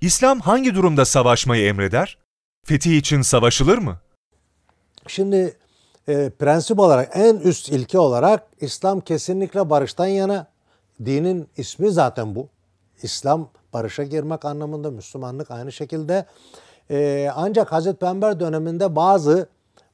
İslam hangi durumda savaşmayı emreder? Fetih için savaşılır mı? Şimdi e, prensip olarak en üst ilke olarak İslam kesinlikle barıştan yana. Dinin ismi zaten bu. İslam barışa girmek anlamında, Müslümanlık aynı şekilde. E, ancak Hazreti Peygamber döneminde bazı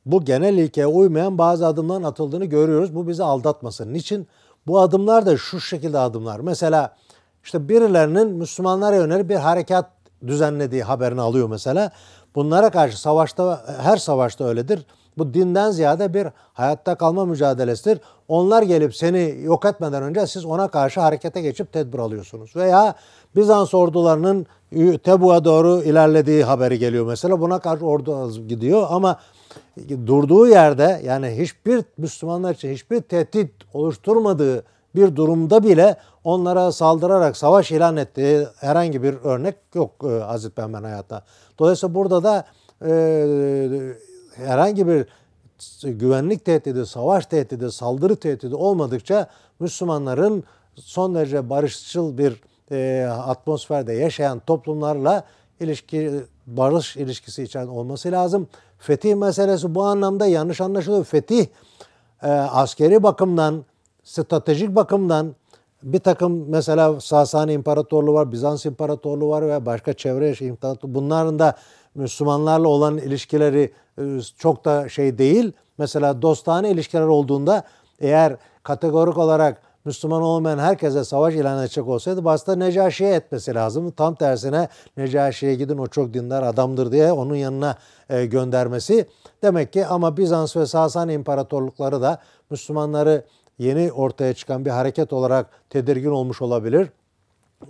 bu genel ilkeye uymayan bazı adımların atıldığını görüyoruz. Bu bizi aldatmasın. Niçin? Bu adımlar da şu şekilde adımlar. Mesela işte birilerinin Müslümanlara yönelik bir harekat düzenlediği haberini alıyor mesela. Bunlara karşı savaşta her savaşta öyledir. Bu dinden ziyade bir hayatta kalma mücadelesidir. Onlar gelip seni yok etmeden önce siz ona karşı harekete geçip tedbir alıyorsunuz. Veya Bizans ordularının Tebu'a doğru ilerlediği haberi geliyor mesela. Buna karşı ordu gidiyor ama durduğu yerde yani hiçbir Müslümanlar için hiçbir tehdit oluşturmadığı bir durumda bile onlara saldırarak savaş ilan ettiği herhangi bir örnek yok e, Hazreti Peygamber hayatta. Dolayısıyla burada da e, herhangi bir güvenlik tehdidi, savaş tehdidi, saldırı tehdidi olmadıkça Müslümanların son derece barışçıl bir e, atmosferde yaşayan toplumlarla ilişki, barış ilişkisi için olması lazım. Fetih meselesi bu anlamda yanlış anlaşılıyor. Fetih e, askeri bakımdan, stratejik bakımdan bir takım mesela Sasani İmparatorluğu var, Bizans İmparatorluğu var ve başka çevre imparatorluğu. Bunların da Müslümanlarla olan ilişkileri e, çok da şey değil. Mesela dostane ilişkiler olduğunda eğer kategorik olarak Müslüman olmayan herkese savaş ilan edecek olsaydı başta Necaşi'ye etmesi lazım. Tam tersine Necaşi'ye gidin o çok dindar adamdır diye onun yanına e, göndermesi. Demek ki ama Bizans ve Sasani imparatorlukları da Müslümanları yeni ortaya çıkan bir hareket olarak tedirgin olmuş olabilir.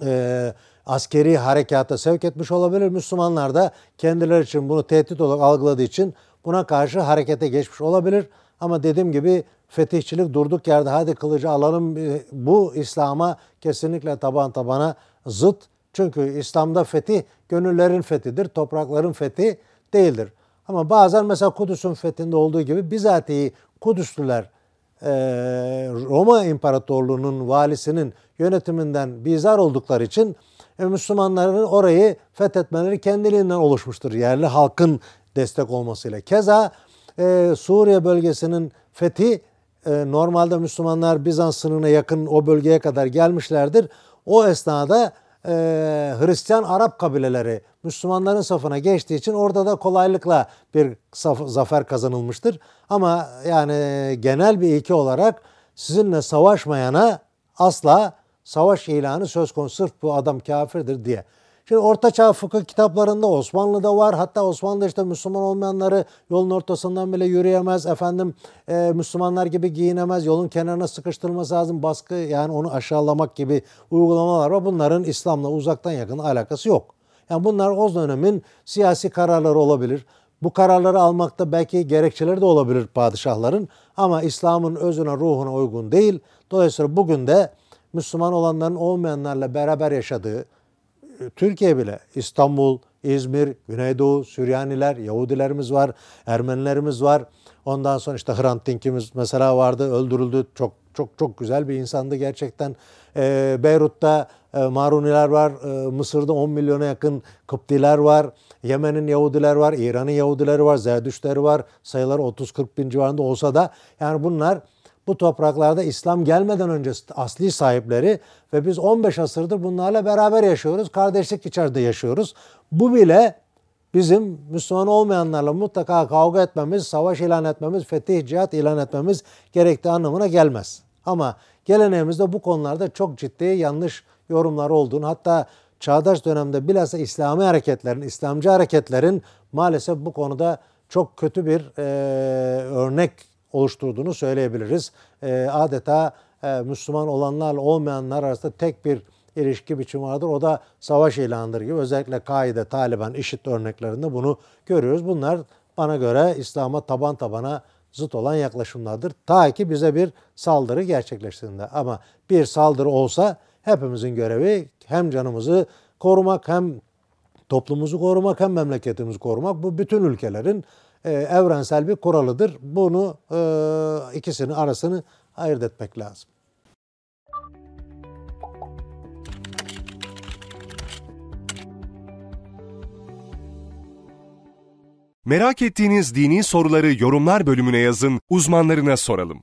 Ee, askeri harekata sevk etmiş olabilir. Müslümanlar da kendileri için bunu tehdit olarak algıladığı için buna karşı harekete geçmiş olabilir. Ama dediğim gibi fetihçilik durduk yerde hadi kılıcı alalım bu İslam'a kesinlikle taban tabana zıt. Çünkü İslam'da fetih gönüllerin fethidir, toprakların fethi değildir. Ama bazen mesela Kudüs'ün fethinde olduğu gibi bizatihi Kudüslüler Roma İmparatorluğu'nun valisinin yönetiminden bizar oldukları için Müslümanların orayı fethetmeleri kendiliğinden oluşmuştur. Yerli halkın destek olmasıyla. Keza Suriye bölgesinin fethi e, normalde Müslümanlar Bizans sınırına yakın o bölgeye kadar gelmişlerdir. O esnada e, Hristiyan Arap kabileleri Müslümanların safına geçtiği için orada da kolaylıkla bir zafer kazanılmıştır. Ama yani genel bir ilke olarak sizinle savaşmayana asla savaş ilanı söz konusu sırf bu adam kafirdir diye. Şimdi Orta Çağ fıkıh kitaplarında Osmanlı'da var. Hatta Osmanlı'da işte Müslüman olmayanları yolun ortasından bile yürüyemez. Efendim e, Müslümanlar gibi giyinemez. Yolun kenarına sıkıştırılması lazım. Baskı yani onu aşağılamak gibi uygulamalar var. Bunların İslam'la uzaktan yakın alakası yok. Yani bunlar o dönemin siyasi kararları olabilir. Bu kararları almakta belki gerekçeleri de olabilir padişahların ama İslam'ın özüne, ruhuna uygun değil. Dolayısıyla bugün de Müslüman olanların olmayanlarla beraber yaşadığı, Türkiye bile İstanbul, İzmir, Güneydoğu, Süryaniler, Yahudilerimiz var, Ermenilerimiz var. Ondan sonra işte Hrant Dink'imiz mesela vardı, öldürüldü. Çok çok çok güzel bir insandı gerçekten. E, Beyrut'ta e, Maruniler var, e, Mısır'da 10 milyona yakın Kıptiler var, Yemen'in Yahudiler var, İran'ın Yahudileri var, Zerdüştleri var. Sayılar 30-40 bin civarında olsa da yani bunlar bu topraklarda İslam gelmeden önce asli sahipleri ve biz 15 asırdır bunlarla beraber yaşıyoruz. Kardeşlik içerisinde yaşıyoruz. Bu bile bizim Müslüman olmayanlarla mutlaka kavga etmemiz, savaş ilan etmemiz, fetih, cihat ilan etmemiz gerektiği anlamına gelmez. Ama geleneğimizde bu konularda çok ciddi yanlış yorumlar olduğunu hatta çağdaş dönemde bilhassa İslami hareketlerin, İslamcı hareketlerin maalesef bu konuda çok kötü bir e, örnek oluşturduğunu söyleyebiliriz. E, adeta e, Müslüman olanlarla olmayanlar arasında tek bir ilişki biçimi vardır. O da savaş ilanıdır gibi. Özellikle Kaide, Taliban, IŞİD örneklerinde bunu görüyoruz. Bunlar bana göre İslam'a taban tabana zıt olan yaklaşımlardır. Ta ki bize bir saldırı gerçekleştiğinde. Ama bir saldırı olsa hepimizin görevi hem canımızı korumak hem toplumumuzu korumak hem memleketimizi korumak. Bu bütün ülkelerin e, evrensel bir kuralıdır. Bunu e, ikisini arasını ayırt etmek lazım. Merak ettiğiniz dini soruları yorumlar bölümüne yazın, uzmanlarına soralım.